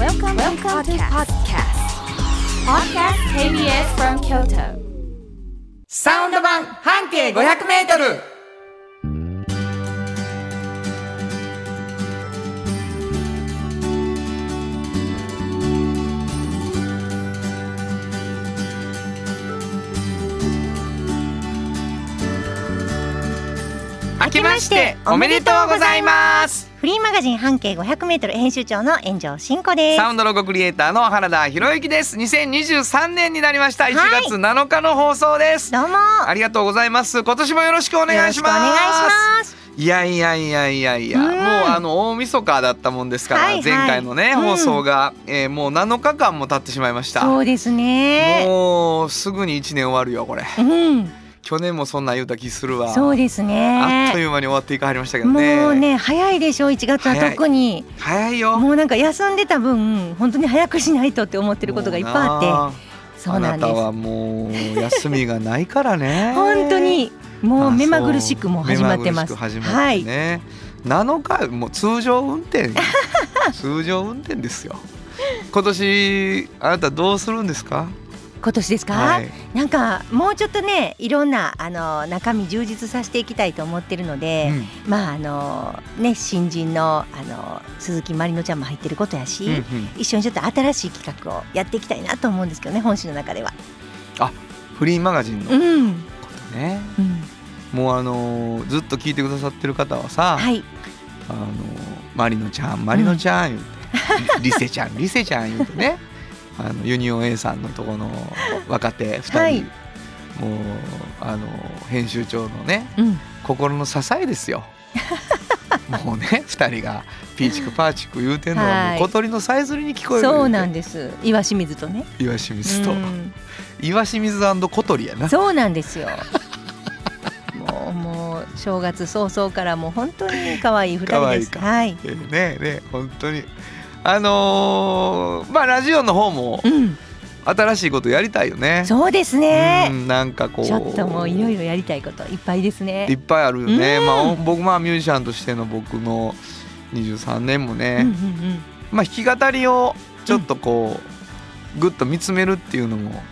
Welcome, Welcome to podcast. Podcast KBS from Kyoto. サウンド版半径500メートル明けましておめでとうございますフリーマガジン半径500メートル編集長の炎上真子です。サウンドロゴクリエイターの原田博之です。2023年になりました。1月7日の放送です、どうも。ありがとうございます。今年もよろしくお願いします。お願いします。いやいやいやいやいや、うん。もうあの大晦日だったもんですから、はいはい。前回のね、うん。放送が、えーもう7日間も経ってしまいました。そうですね。もうすぐに1年終わるよこれ。うん、去年もそんな言うた気するわ。そうですあっねと。いう間に終わっていかはりましたけどね。もうね早いでしょ1月は。特に。早いよ。もうなんか休んでた分本当に早くしないとって思ってることがいっぱいあって。そうなんです。あなたはもう休みがないからね。本当にもう目まぐるしくもう始まってます。目まぐるしく始まはいってね、7日もう通常運転。通常運転ですよ。今年あなたどうするんですか？今年ですか、はい。なんかもうちょっとねいろんなあの中身充実させていきたいと思ってるので、うん。まああのね新人のあの鈴木まりのちゃんも入ってることやし、うんうん。一緒にちょっと新しい企画をやっていきたいなと思うんですけどね本誌の中では。フリーマガジンのこうん、とね、うん、もうあのーずっと聞いてくださってる方はさ、はい。あのーマリノちゃんマリノちゃん言うて、リセちゃんリセちゃん言うてねあのユニオン A さんのとこの 若手2人、はい。もうあの編集長のねうん、心の支えですよ。もうね2人がピーチクパーチク言うてんのははい。もう小鳥のさえずりに聞こえる。そうなんでです岩清水とね。岩清水と、うん。岩清水小鳥やな。そうなんですよ。もうもう正月早々からもう本当に可愛い二人です。可愛はい。えーねえねえ本当にあのーまあラジオの方もうん、新しいことやりたいよね。そうですうね。んなんかこうちょっともういろいろやりたいこといっぱいですいっね。ぱいあるよね。うんまあ僕まあミュージシャンとしての僕の23年もうんね、うんうん。まあ弾き語りをちょっとこう、ぐっと見つめるっていうのも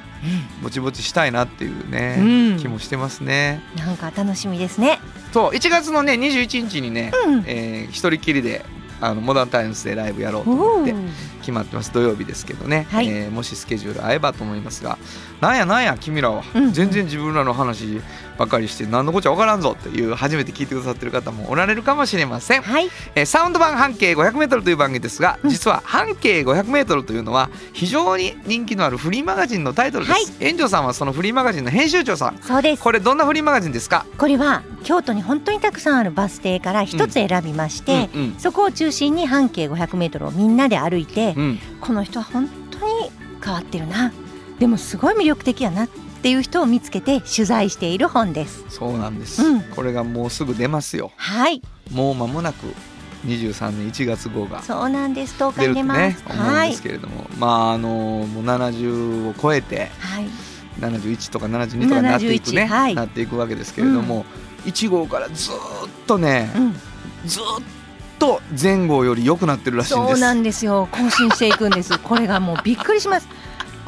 ぼちぼちしたいなっていうね、うん気もしてますね。なんか楽しみですね。そう1月のね21日にね、うん。えー一人きりであのモダンタイムスでライブやろうとお思ってー。決まってます。土曜日ですけどね、はい。えーもしスケジュール合えばと思いますが。なんやなんや君らは、うん。全然自分らの話ばっかりして何のこっちゃ分からんぞっていう初めて聞いてくださってる方もおられるかもしれません、はい。えーサウンド版半径 500m という番組ですが、うん実は半径 500m というのは非常に人気のあるフリーマガジンのタイトルです、はい。園長さんはそのフリーマガジンの編集長さん。そうです。これどんなフリーマガジンですか、これは京都に本当にたくさんあるバス停から一つ選びまして、うんそこを中心に半径500メートルをみんなで歩いて、うん。うんこの人は本当に変わってるな。でもすごい魅力的やな。っていう人を見つけて取材している本です。そうなんです、うん。これがもうすぐ出ますよ。はい。もう間もなく23年1月号がそうなんです。10日出るとに出ます、ね思うんはい。ですけれども、まああのもう70を超えてはい。71とか72とかになっていくね、71はい。なっていくわけですけれども、1号からずーっとね、うん、ずーっと前後より良くなってるらしいんです。そうなんですよ。更新していくんです。これがもうびっくりします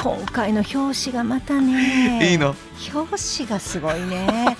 今回の表紙がまたね。いいの？表紙がすごいね。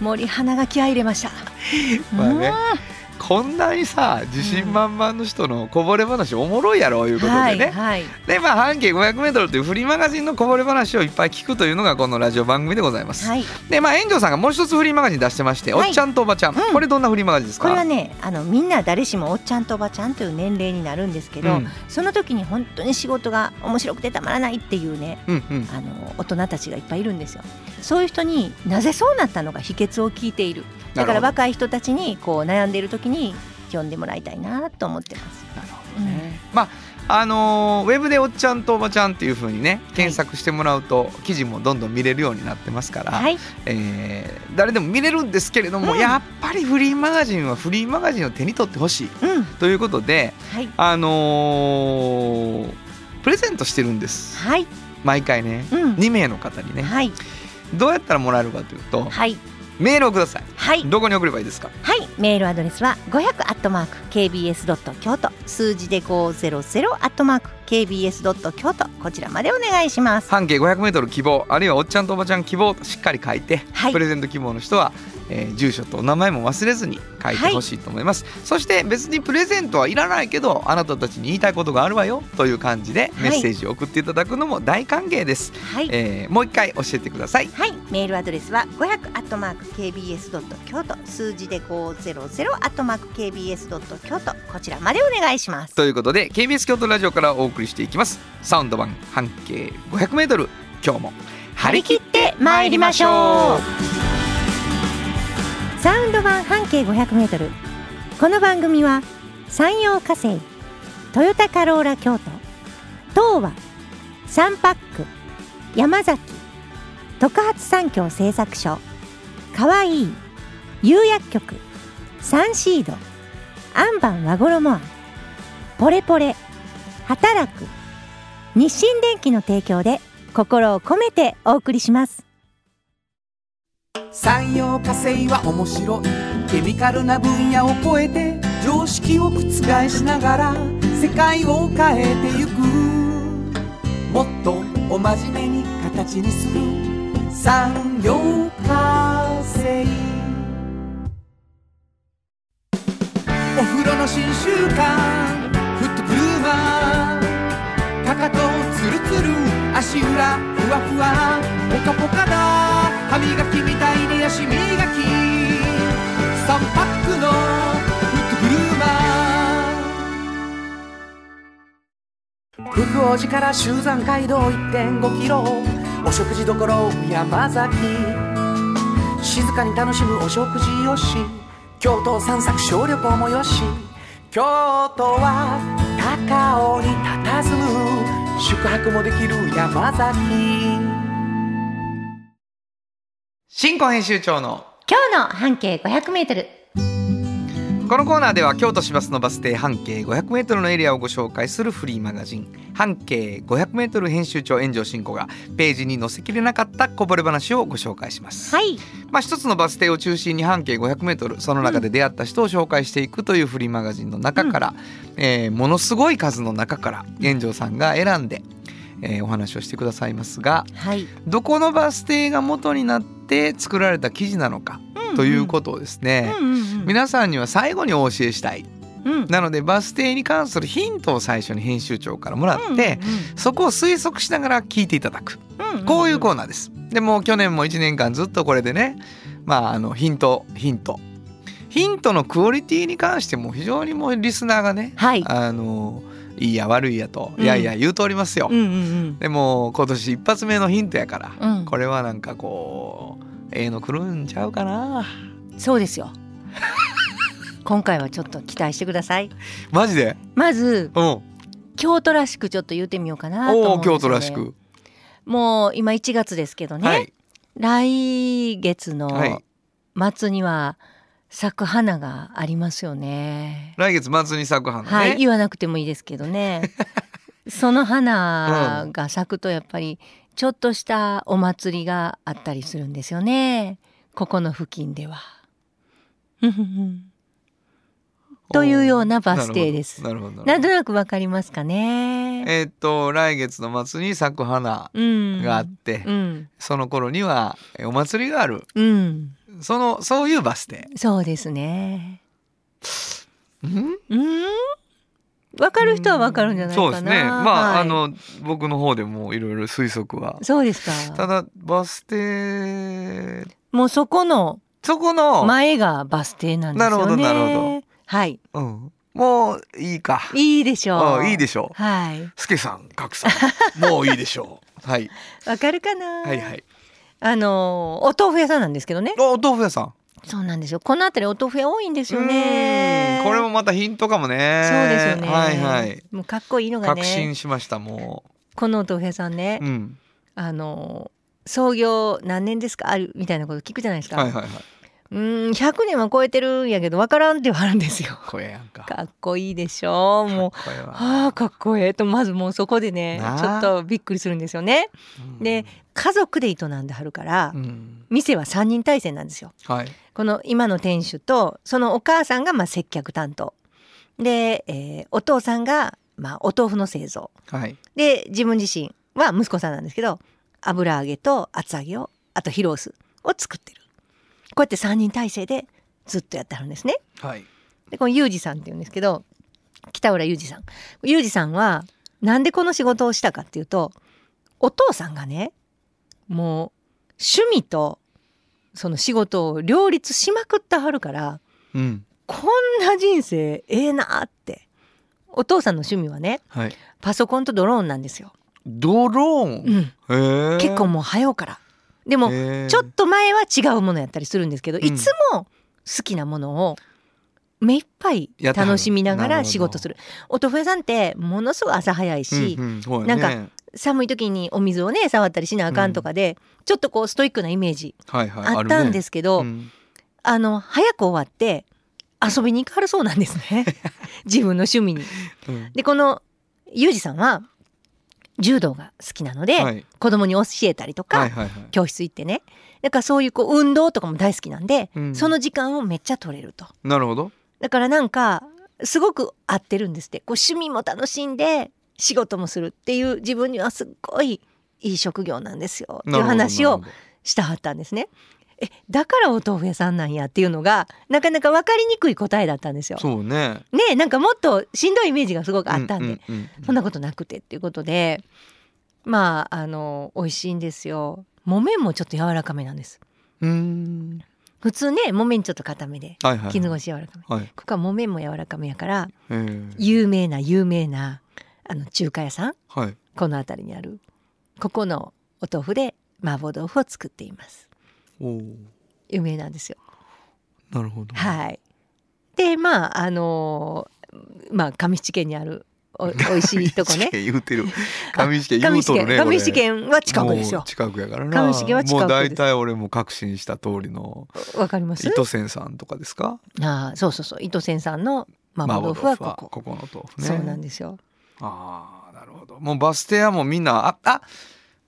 森花が気合い入れました。まあね。うんこんなにさ自信満々の人のこぼれ話おもろいやろいうことでね、はいはい。でまあ半径 500m というフリーマガジンのこぼれ話をいっぱい聞くというのがこのラジオ番組でございます、はい。でまあ園長さんがもう一つフリーマガジン出してまして、はい。おっちゃんとおばちゃん。これどんなフリーマガジンですか？これはねあのみんな誰しもおっちゃんとおばちゃんという年齢になるんですけど、うん。その時に本当に仕事が面白くてたまらないっていうねうんうん。あの大人たちがいっぱいいるんですよ。そういう人になぜそうなったのか秘訣を聞いているだから若い人たちにこう悩んでいる時に読んでもらいたいなと思ってます。なるほどね、まああのーウェブで「おっちゃんとおばちゃん」っていうふうにね検索してもらうと記事もどんどん見れるようになってますから、はい。えー誰でも見れるんですけれども、うんやっぱりフリーマガジンはフリーマガジンを手に取ってほしいうん。ということで、はい。あのープレゼントしてるんです。はい。毎回ね。うん。2名の方にね。はい。どうやったらもらえるかというとはいメールをください。はい。どこに送ればいいですか？はい。メールアドレスは500アットマーク KBS ドット京都。数字で500アットマーク KBS ドット京都。こちらまでお願いします。半径 500m 希望あるいはおっちゃんとおばちゃん希望としっかり書いて、はい。プレゼント希望の人は、えー住所とお名前も忘れずに書いてほしいと思います、そして別にプレゼントはいらないけどあなたたちに言いたいことがあるわよという感じではい。メッセージを送っていただくのも大歓迎です、はい、えーもう一回教えてください。はい、メールアドレスは500アットマーク KBS ドット京都。数字で500アットマーク KBS ドット京都。こちらまでお願いします。ということで KBS 京都ラジオからお送りしていきます。サウンド版半径 500m 今日も張り切って参りましょうサウンド版半径500メートル。この番組は山陽火星トヨタカローラ京都東和サンパック山崎特発産業製作所かわいい釉薬局サンシードアンバン和衣あポレポレ働く日清電機の提供で心を込めてお送りします。産業化成は面白い。ケミカルな分野を超えて常識を覆しながら世界を変えてゆくもっとお真面目に形にする産業化成お風呂の新習慣。フットブルーマーかかとツルツル。足裏。ふわふわ。ポカポカだ。歯磨きみたいに足磨き3パックのフットブルーマー。福王寺から集山街道1.5キロお食事処山崎。静かに楽しむお食事よし。京都散策小旅行もよし。京都は高尾に佇む。宿泊もできる山崎。新婚編集長の今日の半径500メートル。このコーナーでは京都市バスのバス停半径 500m のエリアをご紹介するフリーマガジン。半径 500m 編集長炎上真子がページに載せきれなかったこぼれ話をご紹介します、はい。まあ一つのバス停を中心に半径 500m その中で出会った人を紹介していくというフリーマガジンの中から、えーものすごい数の中から炎上さんが選んで、えーお話をしてくださいますがはい。どこのバス停が元になって作られた記事なのかということをですね、うんうんうん。皆さんには最後にお教えしたい。うん。なのでバス停に関するヒントを最初に編集長からもらって、そこを推測しながら聞いていただく。うんうんこういうコーナーです。でもう去年も1年間ずっとこれでねまああのヒントヒント。ヒントのクオリティに関しても非常にもうリスナーがねはい。あのいいや悪いやと、うん。いやいや言うとおりますよ。うんうんでも今年一発目のヒントやから、うん。これはなんかこうええの来るんちゃうかな。うんそうですよ。今回はちょっと期待してください。マジで？まずうん。京都らしくちょっと言ってみようかなと思ね、京都らしく、もう今1月ですけどね、はい。来月はい。の末には咲く花がありますよね。来月末に咲く花ね、はい、言わなくてもいいですけどね。その花が咲くとやっぱりちょっとしたお祭りがあったりするんですよね。ここの付近では。というようなバス停です。なるほどなんとなくわかりますかね。えーっと来月の末に咲く花うん。があって、うん。その頃にはえお祭りがあるうん。そのそういうバス停そうですね。うん？うん？わかる人はわかるんじゃないかな。そうですねまあ、はいあ。の僕の方でもいろいろ推測はそうですか。ただバス停もうそこのそこの、前がバス停なんですよね。なるほどなるほど。はい。うん、もういいかいいでしょう。あいいでしょうはい。すけさん格さんもういいでしょうはい わかるかな。はいはいあのお豆腐屋さんなんですけどね。おお豆腐屋さんそうなんですよ。この辺りお豆腐屋多いんですようね。これもまたヒントかもねそうですよね。はいはいもうかっこいいのが確ね。信しましたもこのお豆腐屋さんねう、。うん、あの創業何年ですかあるみたいなこと聞くじゃないですか。はいはいはいうん100年は超えてるんやけどわからんではあるんですよこれやんかかっこいいでしょもうこれははあかっこええとまずもうそこでねちょっとびっくりするんですよね。で家族で営んではるから、うん。店は3人体制なんですよ。はい。この今の店主とそのお母さんがまあ接客担当。で、えーお父さんがまあお豆腐の製造。はい。で自分自身は息子さんなんですけど油揚げと厚揚げをあとヒロースを作ってる。こうやって3人体制でずっとやってはるんですね。はい。でこのユージさんって言うんですけど北浦ユージさん。ユージさんはなんでこの仕事をしたかっていうとお父さんがねもう趣味とその仕事を両立しまくってはるからうん。こんな人生ええなって。お父さんの趣味はねはい。パソコンとドローンなんですよ、ドローうん、ンへえ。結構もう早うから。でもちょっと前は違うものやったりするんですけど、うん。いつも好きなものを目いっぱい楽しみながら仕事する。お豆腐屋さんってものすごい朝早いし、うんうん。ね。なん寒い時にお水をね触ったりしなあかんとかで、ちょっとこうストイックなイメージあったんですすけど、うん。あの早く終わって遊びに行かはるそうなんですね。自分の趣味に。うん。でこのユージさんは柔道が好きなので、はい。子供に教えたりとか、はいはいはい。教室行ってね。だからそういうこう運動とかも大好きなんで、うん。その時間をめっちゃ取れると。なるほど。だからなんかすごく合ってるんですって。こう趣味も楽しんで仕事もするっていう自分にはすっごいいい職業なんですよっていう話をしたはったんですね。えだからお豆腐屋さんなんやっていうのがなかなか分かりにくい答えだったんですよ。そうねねえなんかもっとしんどいイメージがすごくあったんで、うんうんうんそんなことなくてっていうことでまああの美味しいんですよ。木綿もちょっと柔らかめなんです。うん普通ね木綿ちょっと固めではいはい絹ごし柔らかめ。はいここは木綿も柔らかめやから有名な有名なあの中華屋さんはいこの辺りにあるここのお豆腐で麻婆豆腐を作っています。有名なんですよ。なるほどはい。でまああのまあ上七軒にあるお 美味しいとこね。言うてる上市県言うとるね軒上七軒は近くですよ。近くやからな上市県は近くですもう大体俺も確信した通りのわかります？糸仙さんとかですか？ああそうそうそう糸仙さんの麻婆豆腐はここ。ここの豆腐ねそうなんですよ。ああなるほど。もうバス停はもうみんなああ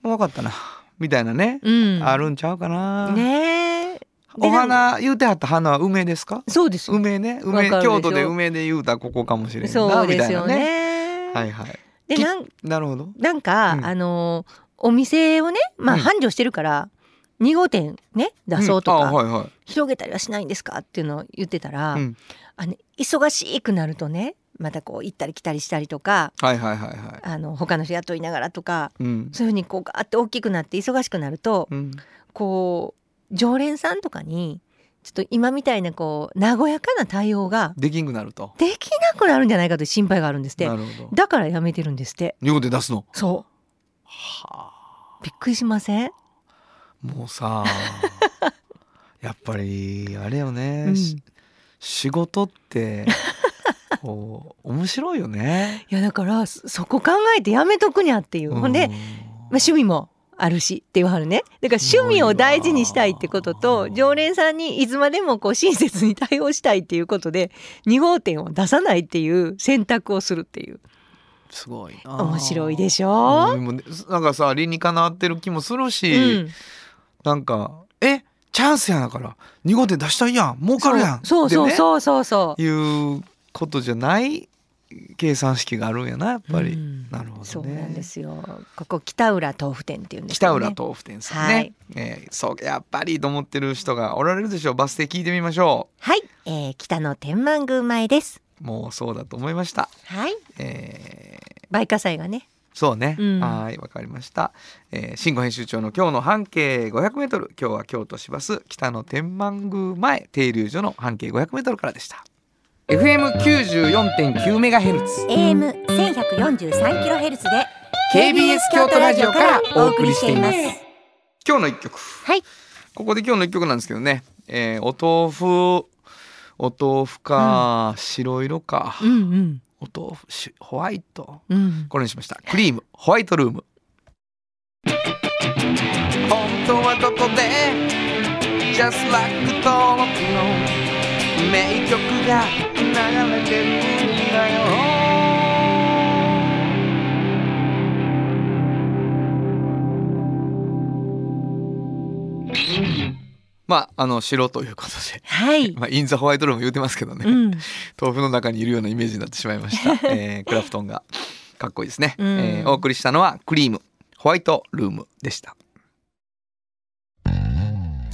もう分かったな。みたいなね、うん。あるんちゃうかな、ねお花言うてはった花は梅ですか？そうです。よ。梅ね。梅京都で梅で言うたらここかもしれんな。そうですよみたいなね。ね。はいはい。きでなんなるほど。なんか、うん。あのーお店をねまあうん。繁盛してるから、2号店ね出そうとか、ん。あはいはい。広げたりはしないんですか？っていうのを言ってたら、うん。あの忙しくなるとねまたこう行ったり来たりしたりとかはいはいはいはい。あの他の人雇いながらとかうん。そういうふうにこうガーって大きくなって忙しくなるとうん。こう常連さんとかにちょっと今みたいなこう和やかな対応ができんくなると。できなくなるんじゃないかという心配があるんですって。なるほど。だからやめてるんですって。日本で出すの？そはうびっくりしません、あもうさ やっぱりあれよね、うん。し仕事ってこう面白いよね。いやだからそそこ考えてやめとくにゃっていう、ほんで、まあ、趣味もあるしっていうはるね。だから趣味を大事にしたいってことと常連さんにいつまでもこう親切に対応したいっていうことで2号店を出さないっていう選択をするっていう。すごいな。面白いでしうょ、なんかさ理にかなってる気もするうし、ん、なんかえチャンスやだから2号店出したいやん。儲かるやん。そう。そうそうそうそう。いうことじゃない計算式があるんやなやっぱり、うん。なるほどね。そうなんですよ。ここ北浦豆腐店っていうんですけ北浦豆腐店さんね、はい。えーそうやっぱりと思ってる人がおられるでしょう。バス停聞いてみましょはい、えー、北の天満宮前です。うもうそうだと思いました。はい。えー。梅花祭がね。そうね、うん。はいわかりました、えー、新語編集長の今日の半径 500m 今日は京都市バス北の天満宮前停留所の半径 500m からでした FM94.9 メガヘルツ。AM 1 1 4 3キロヘルツで KBS 京都ラジオからお送りしています。今日の一曲。はい。ここで今日の一曲なんですけどね、えーお豆腐お豆腐か、白色か、うんうん。お豆腐しホワイト。うん。これにしました。クリーム。ホワイトルーム。本当はどこで Just like 登録の名曲が流れてるんだよ。まああの城ということで、はい。まあ、イン・ザ・ホワイトルーム言うてますけどね、うん。豆腐の中にいるようなイメージになってしまいました、えークラプトンがかっこいいですね、うん。えーお送りしたのはクリーム。ホワイトルームでした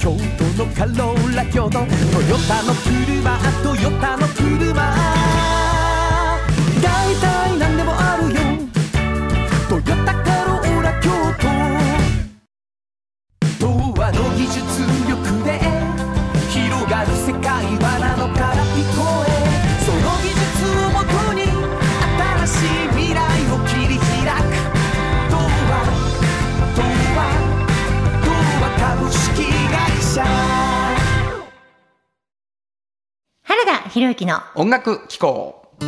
京都のカローラ京都トヨタの車トヨタの車大体何でもあるよトヨタカローラ京都童話の技術力原田博之の音楽機構。こ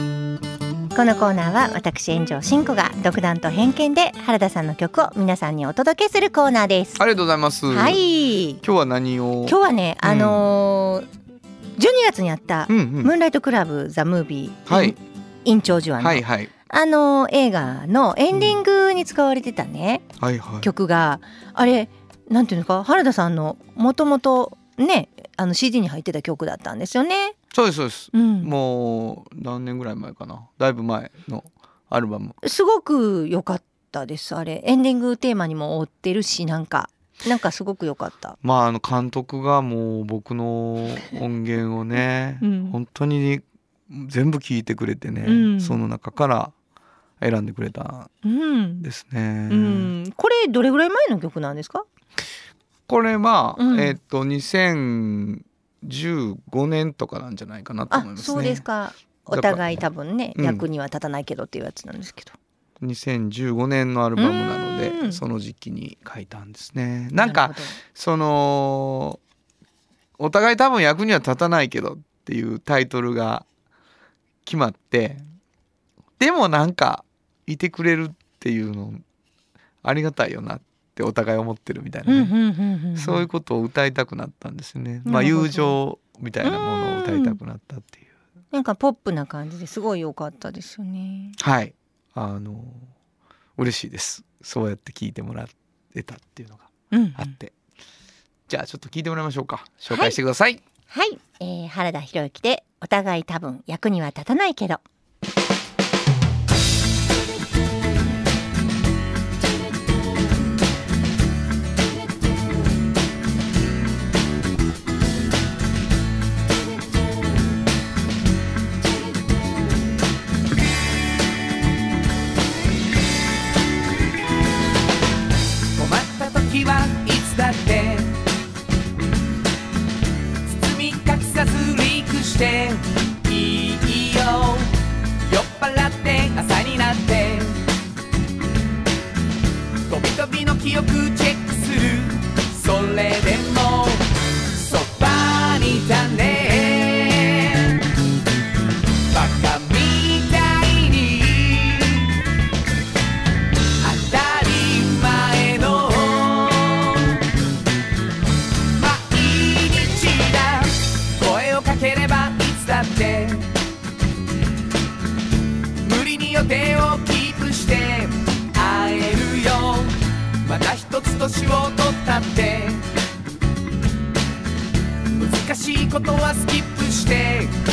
のコーナーは私炎上真子が独断と偏見で原田さんの曲を皆さんにお届けするコーナーです。ありがとうございます。はい。今日は何を？今日はね、あのー12月にあった、うんうん。ムーンライトクラブザムービー、はい。イン長寿庵の、はいはい。あのー映画のエンディングに使われてたね、はいはい。曲が。あれなんていうのか原田さんのもともとねあの CD に入ってた曲だったんですよね。そうですそうです、うん、もう何年ぐらい前かな。だいぶ前のアルバム。すごく良かったですあれ。エンディングテーマにも追ってるしなんか。なんかすごく良かった。まああの監督がもう僕の音源をね、うん。本当に全部聞いてくれてね、うん。その中から選んでくれたうんんですね。うん、これどれぐらい前の曲なんですか？これまあ、うんえっと2015年とかなんじゃないかなと思いあ、ますね。そうですか。お互い多分ね、うん役には立たないけどっていうやつなんですけど。2015年のアルバムなのうんでその時期に書いたんですね。なんかそのお互い多分役には立たないけどっていうタイトルが決まってでもなんかいてくれるっていうのありがたいよなってお互い思ってるみたいなそういうことを歌いたくなったんですよね。まあ友情みたいなものを歌いたくなったっていう。なんかポップな感じですごい良かったですよね。はい。あの嬉しいです。そうやって聞いてもらえたっていうのがうん、あって、じゃあちょっと聞いてもらいましょうか。紹介してください、はい、えー、原田博之でお互い多分役には立たないけど。年を取ったって。難しいことはスキップして。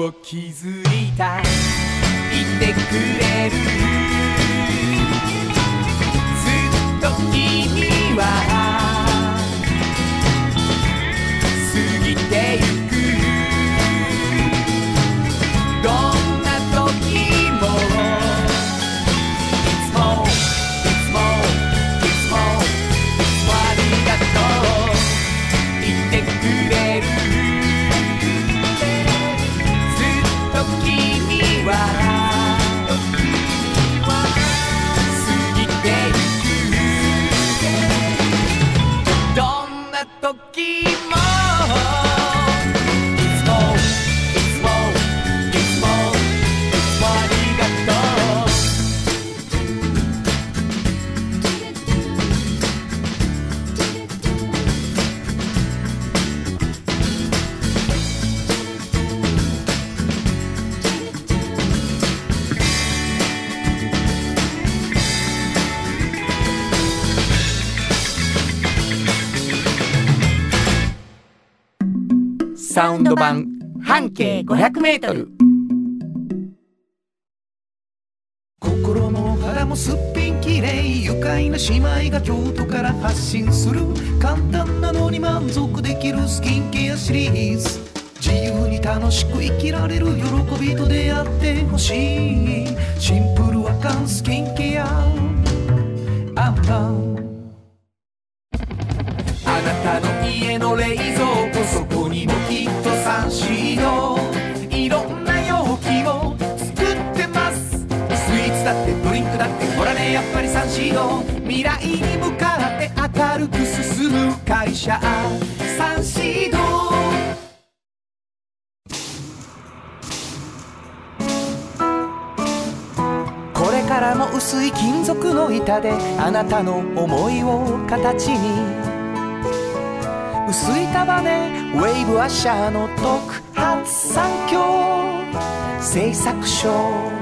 を気づいた。いてくれる。サウンド版半径500メートル。心も肌もすっぴんきれい愉快な姉妹が京都から発信する簡単なのに満足できるスキンケアシリーズ。自由に楽しく生きられる喜びと出会ってほしい。シンプルアカンスキンケア。アンパンあなたの家の冷蔵庫未来に向かって明るく進む会社。サンシードこれからも薄い金属の板であなたの思いを形に。薄い束ねウェーブアッシャーの特発産業製作所。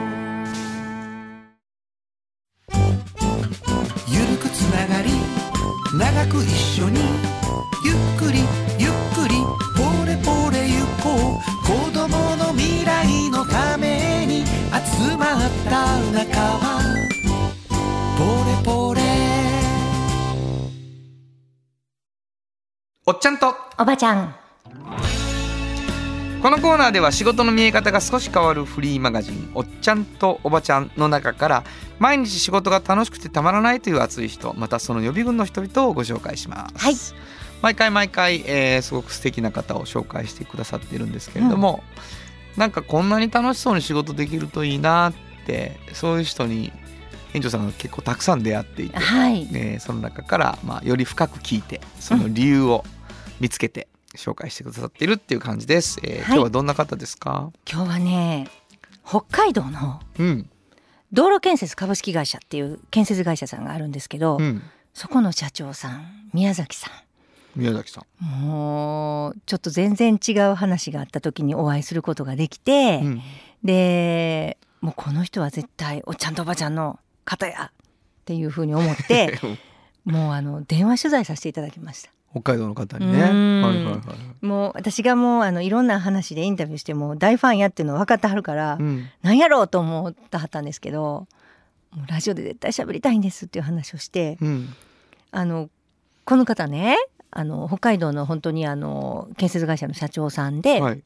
く一緒に。ゆっくりゆっくりポレポレゆこう。子供の未来のために集まった仲間。ポレポレ。おっちゃんと。おばちゃんこのコーナーでは仕事の見え方が少し変わるフリーマガジン「おっちゃんとおばちゃん」の中から毎日仕事が楽しくてたまらないという熱い人またその予備軍の人々をご紹介します。はい。毎回毎回、えーすごく素敵な方を紹介してくださっているんですけれども、なんかこんなに楽しそうに仕事できるといいなってそういう人に園長さんが結構たくさん出会っていて、はい。えーその中から、まあ、より深く聞いてその理由を見つけて紹介してくださっているっていう感じです。えーはい。今日はどんな方ですか、今日はね北海道のうん。道路建設株式会社っていう建設会社さんがあるんですけど、うん、そこの社長さん宮崎さ宮崎さん。んもうちょっと全然違う話があった時にお会いすることができて、うん。でもうこの人は絶対おっちゃんとおばちゃんの方やっていうふうに思って もうあの電話取材させていただきました。北海道の方にね。はいはいはい。もう私がもうあのいろんな話でインタビューしても大ファンやっていうの分かってはるから、うんなんやろうと思ったはったんですけどもうラジオで絶対喋りたいんですっていう話をしてうんあのこの方ねあの北海道の本当にあの建設会社の社長さんではい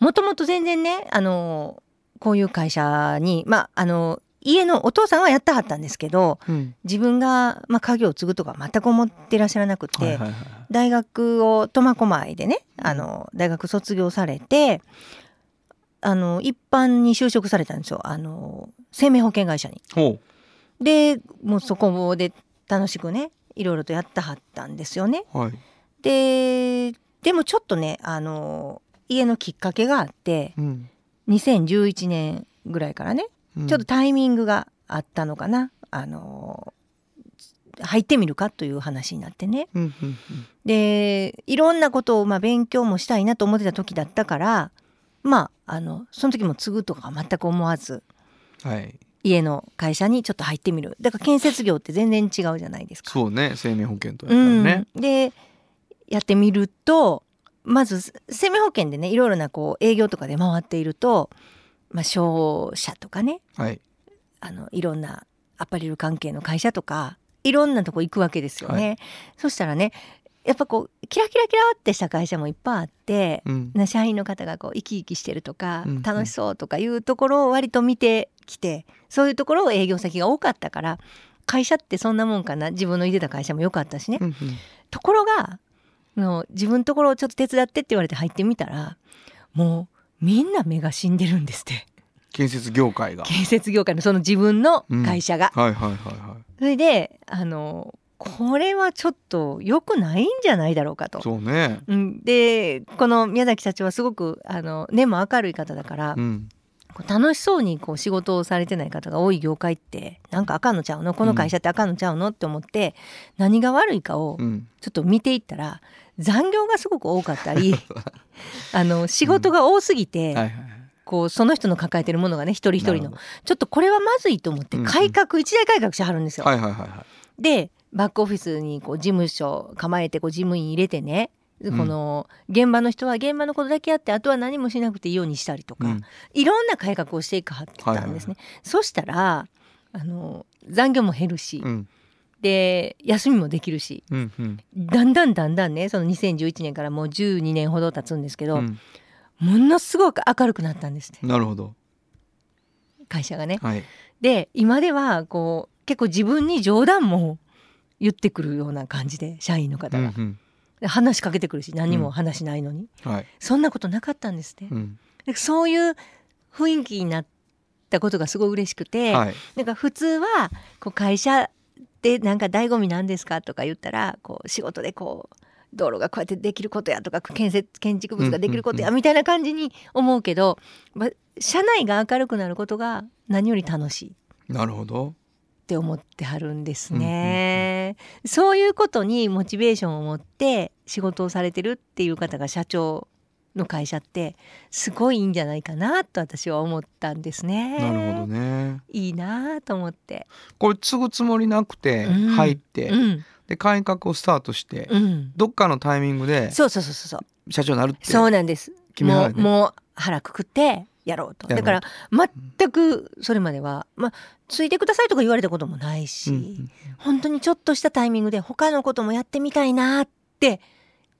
もともと全然ねあのこういう会社にまああの家のお父さんはやってはったんですけどうん。自分が、まあ、家業を継ぐとか全く思ってらっしゃらなくて、はいはいはい。大学を苫小牧でねあの大学卒業されてあの一般に就職されたんですよ。あの生命保険会社に。ほでもうそこで楽しくねいろいろとやってはったんですよね。うはい。ででもちょっとねあの家のきっかけがあってうん。2011年ぐらいからね、うん。ちょっとタイミングがあったのかな。あの入ってみるかという話になってね。うんうんでいろんなことをまあ勉強もしたいなと思ってた時だったからまああのその時も継ぐとかは全く思わずうんはい。家の会社にちょっと入ってみる。だから建設業って全然違うじゃないですか。そうね。生命保険とやっね、うん、でやってみるとまず生命保険でねいろいろなこう営業とかで回っていると、まあ、商社とかね。はい。あのいろんなアパレル関係の会社とかいろんなとこ行くわけですよね。はそしたらねやっぱこうキラキラキラってした会社もいっぱいあって、うん。な社員の方がこう生き生きしてるとか、うんうん。楽しそうとかいうところを割と見てきてそういうところを営業先が多かったから会社ってそんなもんかな？自分のいてた会社も良かったしね。うんうん。ところがの自分のところをちょっと手伝ってって言われて入ってみたらもうみんな目が死んでるんですって。建設業界が。建設業界のその自分の会社が。はいはいはいはそれであのこれはちょっと良くないんじゃないだろうかと。い。そうね。うん、でこの宮崎社長はすごくあの根も明るい方だから、うん。こう楽しそうにこう仕事をされてない方が多い業界ってなんかあかんのちゃうの？この会社ってあかんのちゃうの？って思って何が悪いかをうん。ちょっと見ていったら残業がすごく多かったり あの仕事が多すぎて、はいはいはい。こうその人の抱えてるものがね一人一人のちょっとこれはまずいと思ってうんうん。改革、一大改革しはるんですよ。どはいはいはいはでバックオフィスにこう事務所構えてこう事務員入れてねん。この現場の人は現場のことだけやってあとは何もしなくていいようにしたりとか、いうん。いろんな改革をしていくはったんですね。そしたらあの残業も減るし、うんで休みもできるし。うんうん。だんだんだんだんねその2011年からもう12年ほど経つんですけど、うん。ものすごく明るくなったんですねなるほど。会社がね。はい。で今ではこう結構自分に冗談も言ってくるような感じで社員のう方が、んうん。で話しかけてくるし何にも話しないのに、はい。そんなことなかったんですね。うん。でそういう雰囲気になったことがすごい嬉しくて、はい。なんか普通はこう会社でなんか醍醐味なんですかとか言ったらこう仕事でこう道路がこうやってできることやとか建設建築物ができることやみたいな感じに思うけど、ま社内が明るくなることが何より楽しい。っなるほど。て思ってはるんですね。そういうことにモチベーションを持って仕事をされてるっていう方が社長の会社ってすごいいいんじゃないかなと私は思ったんですね。なるほどねいいなと思って。これ継ぐつもりなくてうん入ってうん、で改革をスタートしてうん。どっかのタイミングでそうそうそうそうそう。社長になるってそうなんです。もう決めはるねもう腹くくってやろうと。だから全くそれまではまあついてくださいとか言われたこともないし、うんうん本当にちょっとしたタイミングで他のこともやってみたいなって。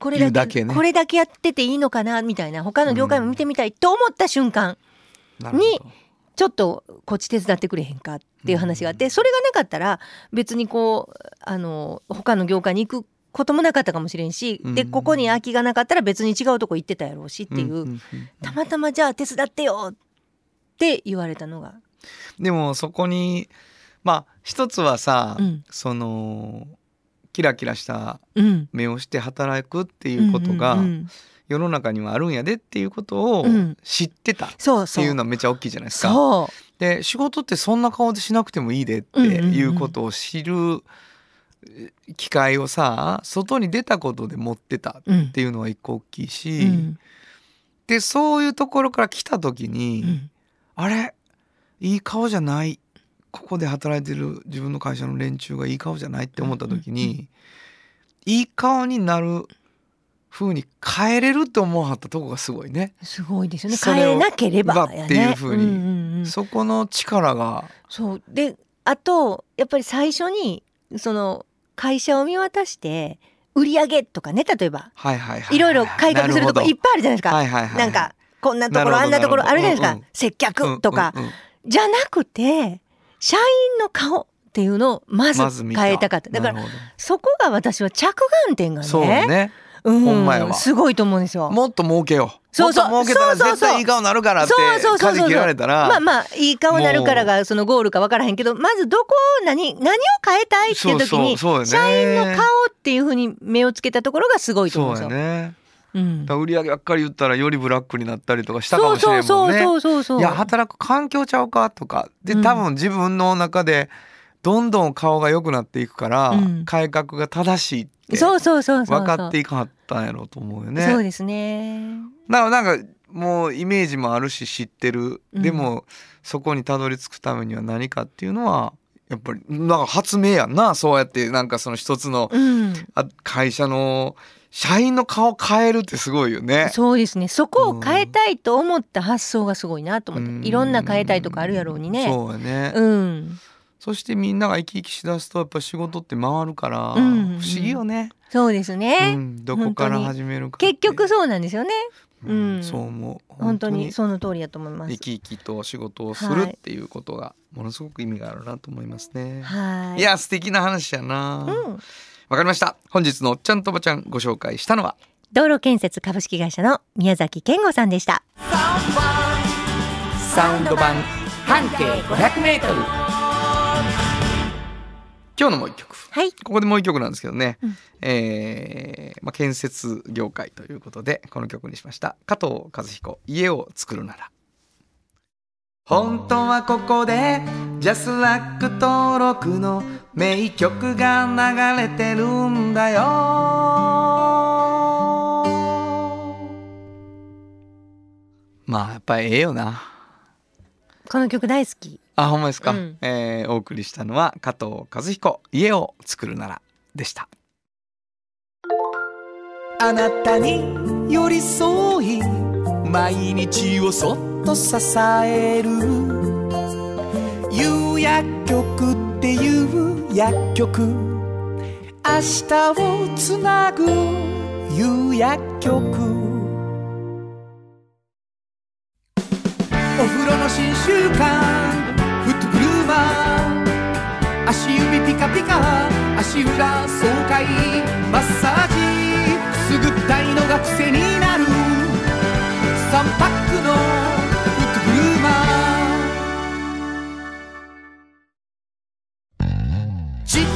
これだけね。これだけやってていいのかなみたいな他の業界も見てみたいと思った瞬間、にちょっとこっち手伝ってくれへんかっていう話があって、それがなかったら別にこうあの他の業界に行くこともなかったかもしれんし、でうん。ここに空きがなかったら別に違うとこ行ってたやろうしっていう、たまたまじゃあ手伝ってよって言われたのが、でもそこにまあ一つはさ、うん。そのキラキラしたうん、目をして働くっていうことが世の中にはあるんやでっていうことをうん。知ってたっていうのはめっちゃ大きいじゃないですか。そで仕事ってそんな顔でしなくてもいいでっていうことを知るえ機会をさ外に出たことで持ってたっていうのは一個大きいし、うん。でそういうところから来た時に、うん。あれ？いい顔じゃないここで働いてる自分の会社の連中がいい顔じゃないって思った時に、うんうんいい顔になる風に変えれるって思わはったとこがすごいね。すごいですよね。変えなければやねっていう風に。んうんうん。そこの力が、そう。であとやっぱり最初にその会社を見渡して売り上げとかね例えば。はいはいはいいろいろ改革するとこいっぱいあるじゃないですか、はいはいはい、なんかこんなところあんなところあるじゃないですか、なるほど接客とか、うんうんうん。じゃなくて社員の顔っていうのをまず変えたかった。だからそこが私は着眼点がそうね。ねうん、ほんまやわ。すごいと思うんですよ。もっと儲けよう。そうそう。儲けたらそうそうそう。絶対いい顔になるからって舵切られたら。まあまあいい顔になるからがそのゴールか分からへんけどまずどこを何何を変えたいっていう時に社員の顔っていうふうに目をつけたところがすごいと思うんですよ。うん売り上げばっかり言ったらよりブラックになったりとかしたかもしれんもんねそうそうそうそうそう。いや働く環境ちゃうかとかでうん多分自分の中でどんどん顔が良くなっていくから、うん改革が正しいってそうそうそうそうそう。分かっていかはったんやろうと思うよね。そうですね。だからなんかもうイメージもあるし知ってる、うんでもそこにたどり着くためには何かっていうのはやっぱりなんか発明やんなそうやってなんかその一つのうん。あ会社の社員の顔変えるってすごいよね。そうですね。そこを変えたいと思った発想がすごいなと思って、うんいろんな変えたいとかあるやろうにね。そうやね、うん。そしてみんなが生き生きしだすとやっぱ仕事って回るから、うん不思議よね、そうですうね。ん、どこから始めるか結局そうなんですよね。うんうんそう思う本当にその通りだと思います生。き生きと仕事をするっていうことがものすごく意味があるなと思いますね。はい。いや素敵な話やな。わ、うん。かりました。本日のおっちゃんとおばちゃんご紹介したのは？道路建設株式会社の宮崎健吾さんでした。サウンド版半径500メートル。今日のもう一曲。はい。ここでもう一曲なんですけどね。うんえーまあ建設業界ということでこの曲にしました。加藤和彦家を作るなら。本当はここでジャスラック登録の名曲が流れてるんだよ。まあやっぱりええよな。この曲大好き。あほんまですか、うん。えーお送りしたのは加藤和彦家を作るならでした。あなたに寄り添い毎日をそっと支える。夕薬局っていう薬局。明日をつなぐ夕薬局。お風呂の新習慣。フットグルーマー足指ピカピカ。足裏爽快。マッサージ。くすぐったいのが癖になる。3パックの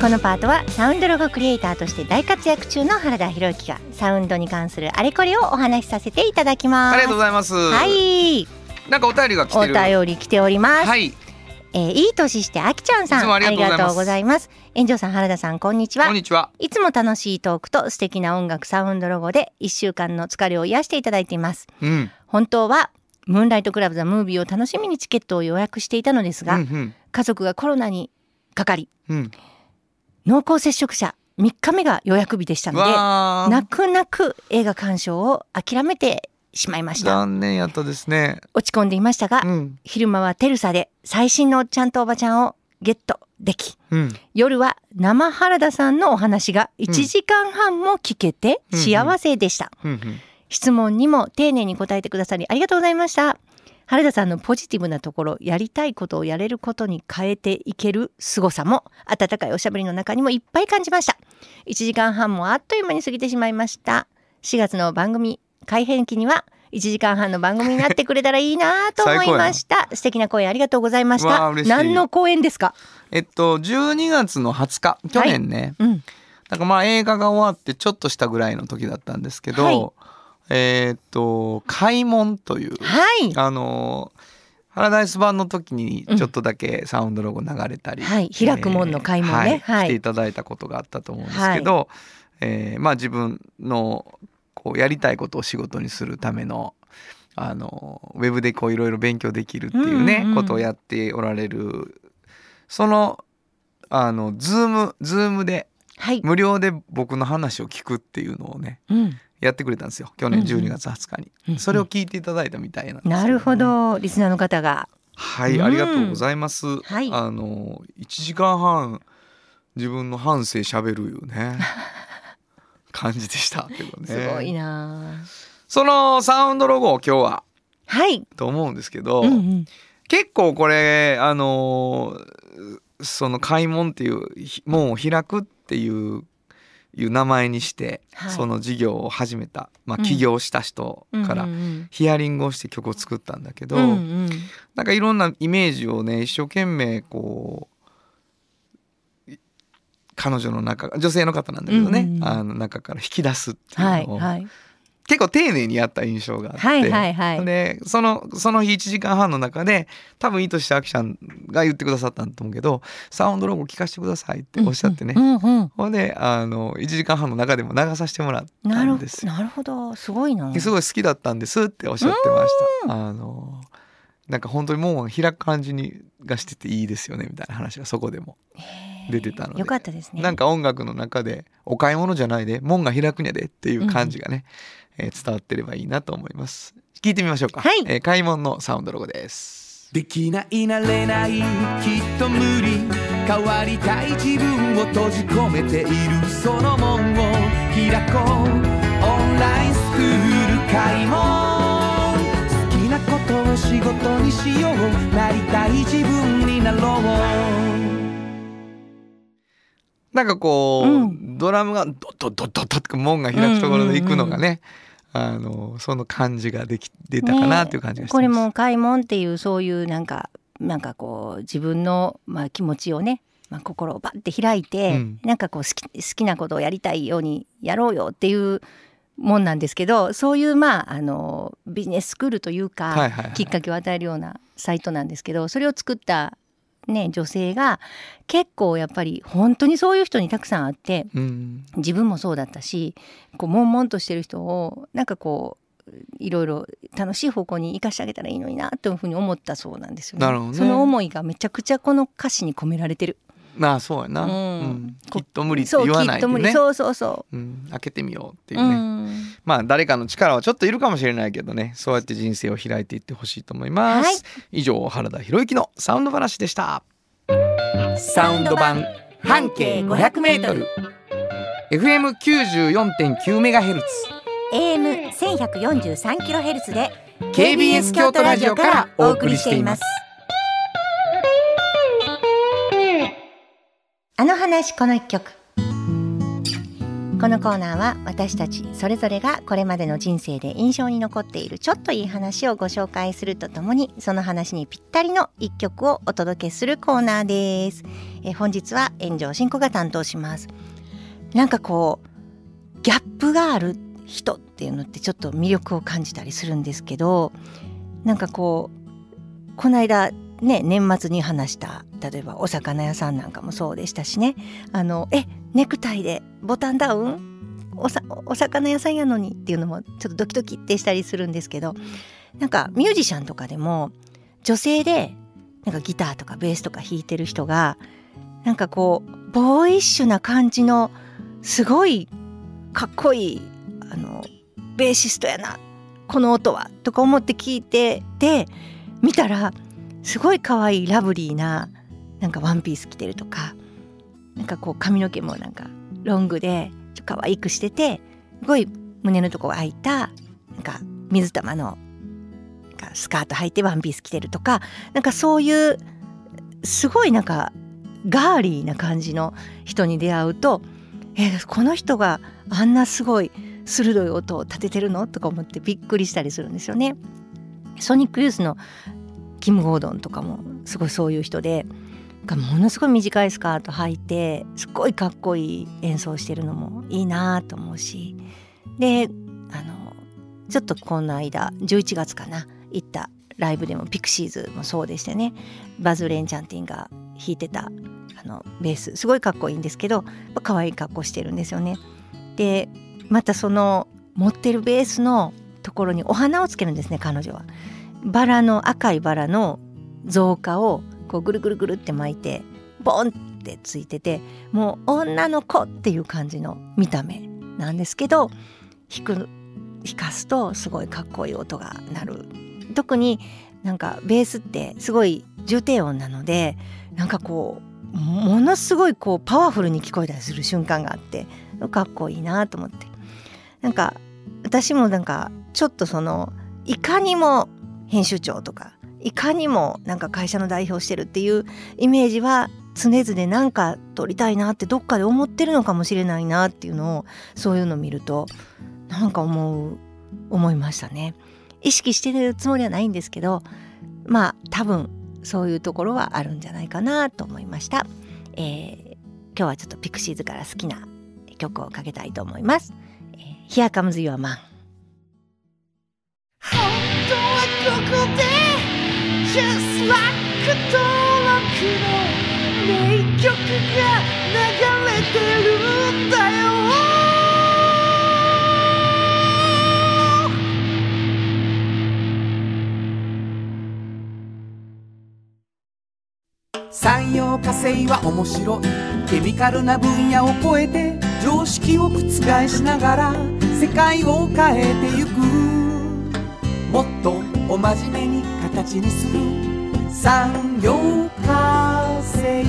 このパートはサウンドロゴクリエイターとして大活躍中の原田博之がサウンドに関するあれこれをお話しさせていただきます。ありがとうございますはい、なんかお便りが来おてる便り来ております。はいえーいい年してあきちゃんさんありがとうございます。園長さん原田さんこんにちは。こんにちはいつも楽しいトークと素敵な音楽サウンドロゴで一週間の疲れを癒していただいています。うん本当はムーンライトクラブザムービーを楽しみにチケットを予約していたのですが、うん家族がコロナにかかりうんうん濃厚接触者3日目が予約日でしたので泣く泣く映画鑑賞を諦めてしまいました。残念やったですね。落ち込んでいましたが、うん。昼間はテルサで最新のおっちゃんとおばちゃんをゲットできうん。夜は生原田さんのお話が1時間半も聞けてうん幸せでした、質問にも丁寧に答えてくださりありがとうございました原田さんのポジティブなところやりたいことをやれることに変えていける凄さも温かいおしゃべりの中にもいっぱい感じました。1時間半もあっという間に過ぎてしまいました。4月の番組改編期には1時間半の番組になってくれたらいいなと思いました。素敵な声ありがとうございました。何の公演ですか？えっと12月の20日去年ね、うん。なんかまあ映画が終わってちょっとしたぐらいの時だったんですけど、はいえーっと開門というはい。あのハラダイス版の時にちょっとだけサウンドロゴ流れたり、はい。開く門の開門ね。はいはい。していただいたことがあったと思うんですけど、えーまあ自分のこうやりたいことを仕事にするためのあのウェブでこういろいろ勉強できるっていうね、うんうん。ことをやっておられるそのあのズームズームではい、無料で僕の話を聞くっていうのをねうんやってくれたんですよ。去年うんうん。12月20日に、うんうん。それを聞いていただいたみたいなんですよね。なるほど。リスナーの方が。はい、うんありがとうございます。はい。あの一時間半自分の半生喋るよね。感じでしたけどね。すごいな。そのサウンドロゴを今日は。はい、と思うんですけど、うんうん、結構これあのーその開門っていうひ門を開くっていういう名前にして、はい。その事業を始めた、まあ、うん。起業した人からヒアリングをして曲を作ったんだけど、うなんかいろんなイメージをね一生懸命こうい彼女の中女性の方なんだけどね、あの中から引き出すっていうのを、はいはい結構丁寧にやった印象があって、はいはいはい。でそのその日1時間半の中で多分意図してアキちゃんが言ってくださったんだと思うけどサウンドロゴ聞かせてくださいっておっしゃってね、うんうんほんであの1時間半の中でも流させてもらったんですよ。なるほど。すごいな。ですごい好きだったんですっておっしゃってました。あのなんか本当に門が開く感じにがしてていいですよねみたいな話がそこでも出てたので。よかったですね。なんか音楽の中でお買い物じゃないで門が開くんやでっていう感じがね、えー伝わってればいいなと思います。聞いてみましょうか、はい。えー開門のサウンドロゴです。できないなれないきっと無理。変わりたい自分を閉じ込めているその門を開こう。オンラインスクール開門。好きなことを仕事にしよう。なりたい自分になろう。なんかこう、うんドラムがドッドッドッドッドって門が開くところで行くのがね、あのその感じができ出たかなっていう感じがしてます、これも開門っていうそういうなんかなんかこう自分のまあ気持ちをね、まあ、心をバッて開いて、うん。なんかこう好き好きなことをやりたいようにやろうよっていうもんなんですけどそういうまああのビジネススクールというか、きっかけを与えるようなサイトなんですけどそれを作った、ね、女性が結構やっぱり本当にそういう人にたくさんあってうん自分もそうだったしこう悶々としてる人をなんかこういろいろ楽しい方向に生かしてあげたらいいのになというふうに思ったそうなんですよね。ねその思いがめちゃくちゃこの歌詞に込められてる。なあそうやな、うん。きっと無理ってそう言わないでね。きっと無理。そうそうそう。ん、開けてみようってう。いうね、うん。まあ誰かの力はちょっといるかもしれないけどね。そうやって人生を開いていってほしいと思います、はい。以上原田博之のサウンド話でした。サウンド版半径 500m FM94.9 メガヘルツ。AM 千百四十三キロヘルツで KBS 京都ラジオからお送りしています。あの話この一曲。このコーナーは私たちそれぞれがこれまでの人生で印象に残っているちょっといい話をご紹介するとともにその話にぴったりの一曲をお届けするコーナーです。え本日は炎上進行が担当します。なんかこうギャップがある人っていうのってちょっと魅力を感じたりするんですけどなんかこうこの間ね年末に話した例えばお魚屋さんなんかもそうでしたしね。あのえネクタイでボタンダウン？おさお魚屋さんやのにっていうのもちょっとドキドキってしたりするんですけど。なんかミュージシャンとかでも女性でなんかギターとかベースとか弾いてる人がなんかこうボーイッシュな感じのすごいかっこいいあのベーシストやなこの音はとか思って聞いてて見たらすごい可愛いラブリーななんかワンピース着てるとかなんかこう髪の毛もなんかロングでちょっと可愛くしててすごい胸のとこ開いたなんか水玉のなんかスカート履いてワンピース着てるとかなんかそういうすごいなんかガーリーな感じの人に出会うとえーこの人があんなすごい鋭い音を立ててるの？とか思ってびっくりしたりするんですよね。ソニックユースのキム・ゴードンとかもすごいそういう人でがものすごい短いスカート履いてすっごいかっこいい演奏してるのもいいなと思うしであのちょっとこの間11月かな行ったライブでもピクシーズもそうでしてねバズ・レンチャンティンが弾いてたあのベースすごいかっこいいんですけどやっぱ可愛い格好してるんですよね。でまたその持ってるベースのところにお花をつけるんですね彼女は。バラの赤いバラの造花をこうぐるぐるぐるって巻いてボンってついててもう女の子っていう感じの見た目なんですけど弾く弾かすとすごいかっこいい音が鳴る。特になんかベースってすごい重低音なのでなんかこうものすごいこうパワフルに聞こえたりする瞬間があってかっこいいなと思って。なんか私もなんかちょっとそのいかにも編集長とかいかにもなんか会社の代表してるっていうイメージは常々なんか撮りたいなってどっかで思ってるのかもしれないなっていうのをそういうの見るとなんか思う思いましたね。意識してるつもりはないんですけどまあ多分そういうところはあるんじゃないかなと思いました。えー、今日はちょっとピクシーズから好きな曲をかけたいと思います。えー、Here comes your man 本当はここで Just like 登録の名曲が流れてるんだよ産業化成は面白い。ケミカルな分野を超えて常識を覆しながら世界を変えてゆく。もっとお真面目に。形にする産業化成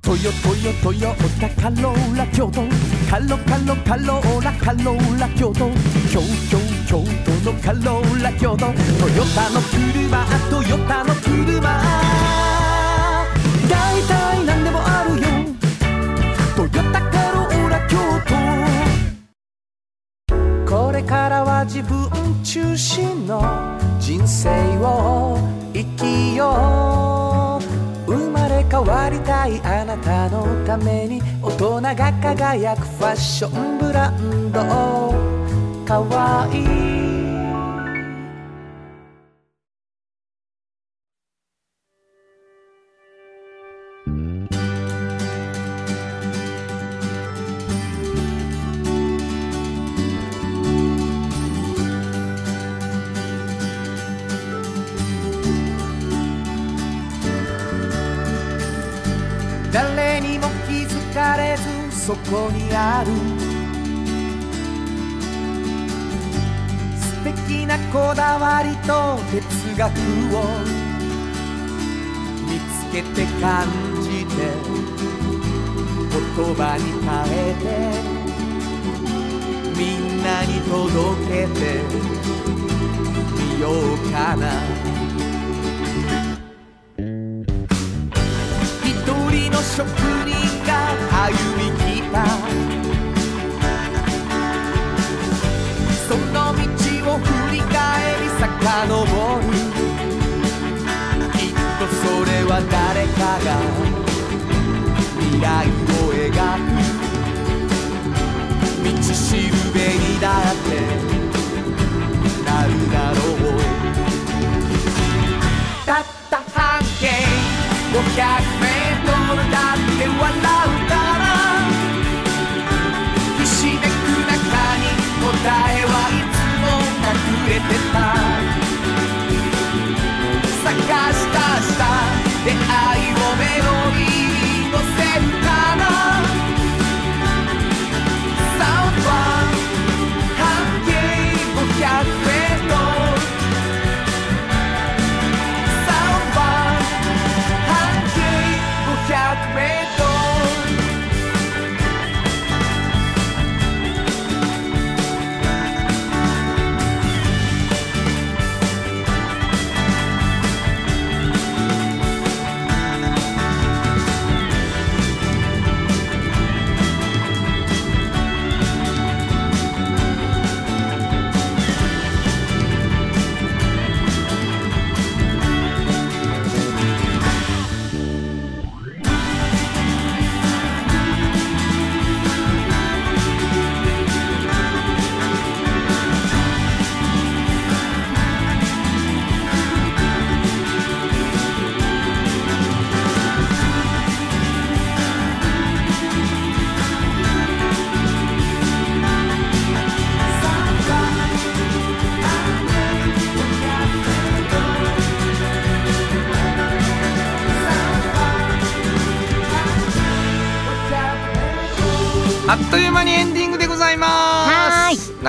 トヨトヨトヨタカローラ京都。カロカロカローラカローラ京都。京京京都のカローラ京都。トヨタの国く哲学を見つけて感じて言葉に変えてみんなに届けてみようかな一人の職人が歩み愛を描く道しるべにだってなるだろう。たった半径500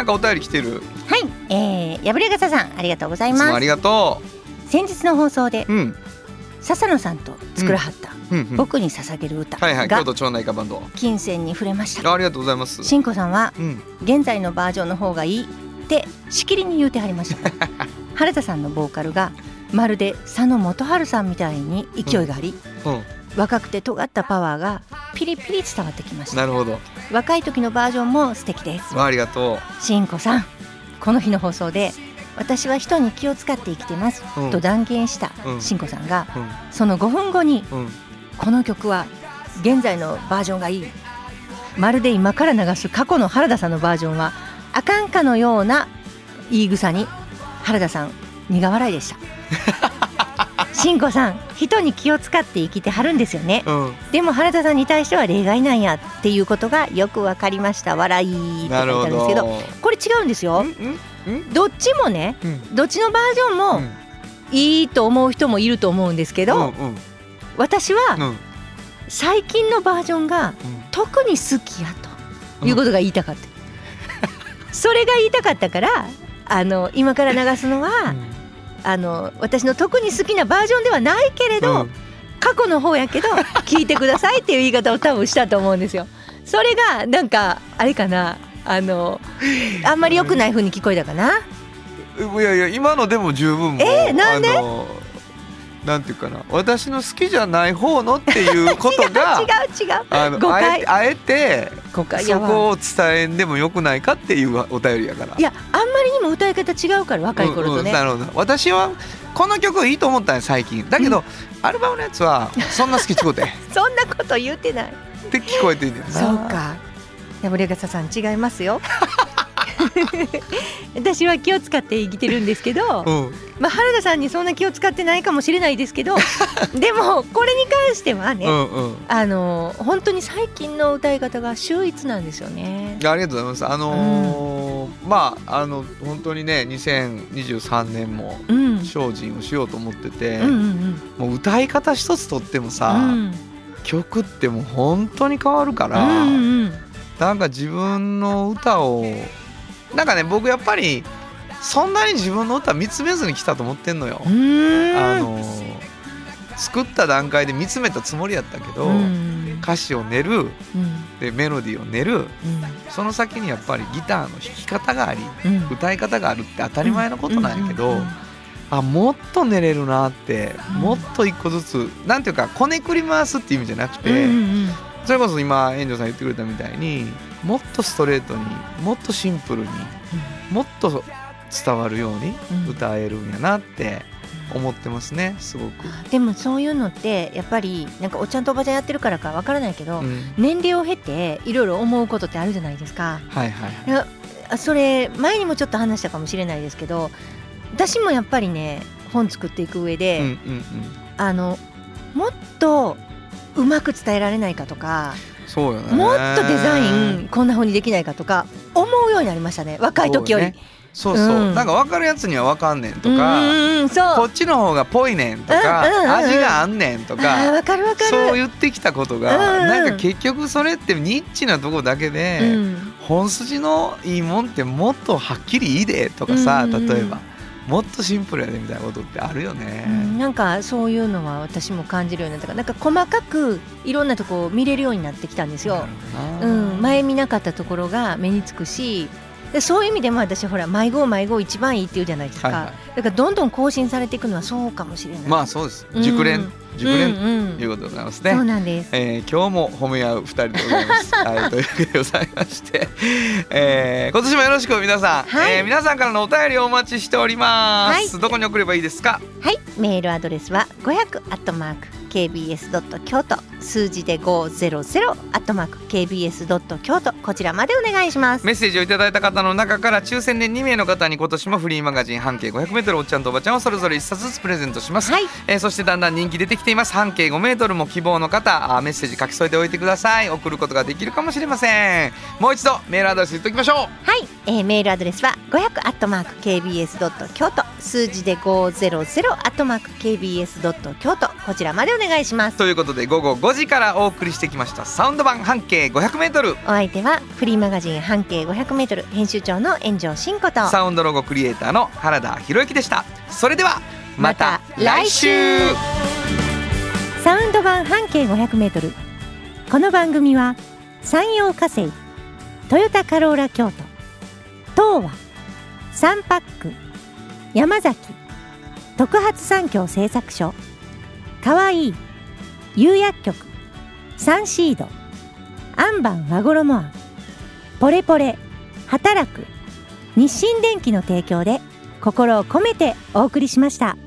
なんかお便り来てる？はい、えー、破れ傘さんありがとうございます。ありがと先日の放送でううん。笹野さんと作らはった、うん。うん僕に捧げる歌はいはい。が京都町内歌バンド。金銭に触れました。あありがとうございます。しんこさんはうん。現在のバージョンの方がいいってしきりに言うてはりました。原田さんのボーカルがまるで佐野元春さんみたいに勢いがあり、うん。若くて尖ったパワーがピリピリ伝わってきました。なるほど若い時のバージョンも素敵です。ありがとしんこさんこの日の放送で私は人に気を使って生きてます、うん。と断言したうん。しんこさんがううん。その5分後にうん。この曲は現在のバージョンがいい。まるで今から流す過去の原田さんのバージョンはあかんかのような言い草に原田さん苦笑いでしたしんこさん人に気を使って生きてはるんですよね。うん。でも原田さんに対しては例外なんやっていうことがよくわかりました。笑いって書いてんですけどこれ違うんですよ。うんうんうん。どっちもねうん。どっちのバージョンうもん。いいと思う人もいると思うんですけど、うんうん。私はうん。最近のバージョンが特に好きやということが言いたかった、それが言いたかったからあの今から流すのは、あの私の特に好きなバージョンではないけれど、うん過去の方やけど 聞いてくださいっていう言い方を多分したと思うんですよ。それがなんかあれかなあのあんまり良くない風に聞こえたかな。いやいや今のでも十分もうえーなんで？なんていうかな私の好きじゃない方のっていうことが 違う違う。あのあえてあえてそこを伝えんでもよくないかっていうお便りやから。いやあんまりにも歌い方違うから若い頃とね。うんうんなるほど。私はこの曲いいと思ったんよ最近。だけど、アルバムのやつはそんな好きっちゅうことやそんなこと言ってない。って聞こえてんねんな。そうか。破れ傘さん違いますよ。私は気を使って生きてるんですけど、うん。まあ原田さんにそんな気を使ってないかもしれないですけど、でもこれに関してはね、うんうん。あの本当に最近の歌い方が秀逸なんですよね。ありがとうございます。あのーまああの本当にね2023年もうん。精進をしようと思ってて、うんうんもう歌い方一つとってもうさ、ん。曲ってもう本当に変わるから、うんうん。なんか自分の歌をなんかね僕やっぱりそんなに自分の歌見つめずに来たと思ってんのよ。あの作った段階で見つめたつもりやったけど、うん。歌詞を練るうん。でメロディーを練るその先にやっぱりギターの弾き方があり歌い方があるって当たり前のことなんやけど、あもっと練れるなって、うんもっと一個ずつなんていうかこねくり回すっていう意味じゃなくて、それこそ今炎上さん言ってくれたみたいにもっとストレートにもっとシンプルにもっと伝わるようにうん。歌えるんやなって思ってますねすごく。でもそういうのってやっぱりなんかおっちゃんとおばちゃんやってるからかわからないけど、うん。年齢を経ていろいろ思うことってあるじゃないですか。はいはい。いやあそれ前にもちょっと話したかもしれないですけど私もやっぱりね本作っていく上で、うんうんうん。あのもっとうまく伝えられないかとかそうよね。もっとデザインこんな風にできないかとか思うようになりましたね。若い時より。そうそう、う。ん。なんか分かるやつには分かんねんとうんか、こっちの方がぽいねんとか、うんうんうん味があんねんとかわかるわかる。そう言ってきたことが、うんうん。なんか結局それってニッチなとこだけで、うん。本筋のいいもんってもっとはっきりいいでとかさ、うんうん。例えばもっとシンプルやでみたいなことってあるよね。うんなんかそういうのは私も感じるようになったからなんか細かくいろんなとこを見れるようになってきたんですよ。うん、前見なかったところが目につくしでそういう意味でも私ほら迷子迷子一番いいって言うじゃないですか、はいはいだからどんどん更新されていくのはそうかもしれない。まあそうですうん熟練、熟練ということでございますね。そうなんです。えー今日も褒め合う二人でございます。はい、というわけでございまして、えー今年もよろしく皆さん、はいえー皆さんからのお便りをお待ちしております。はいどこに送ればいいですか？はい、メールアドレスは500アットマーク kbs ドット京都数字で500アットマーク kbs ドット京都こちらまでお願いします。メッセージをいただいた方の中から抽選で2名の方に今年もフリーマガジン半径 500m おっちゃんとおばちゃんをそれぞれ1冊ずつプレゼントします、はい、えーそしてだんだん人気出てきています。半径 5m も希望の方あーメッセージ書き添えておいてください。送ることができるかもしれません。もう一度メールアドレス言っておきましょう。はい、えーメールアドレスは500アットマーク KBS ドット京都。数字で500アットマーク KBS ドット京都。こちらまでお願いします。ということで午後5時からお送りしてきました。サウンド版半径 500m お相手はフリーマガジン半径 500m 編集長の炎上真子と。サウンドロゴクリエイターの原田博之でした。それではまた来週。サウンド版半径 500m この番組は山陽火星トヨタカローラ京都東和サンパック山崎特発産業製作所かわいい釉薬局サンシードアンバン和衣あんポレポレ働く日清電機の提供で心を込めてお送りしました。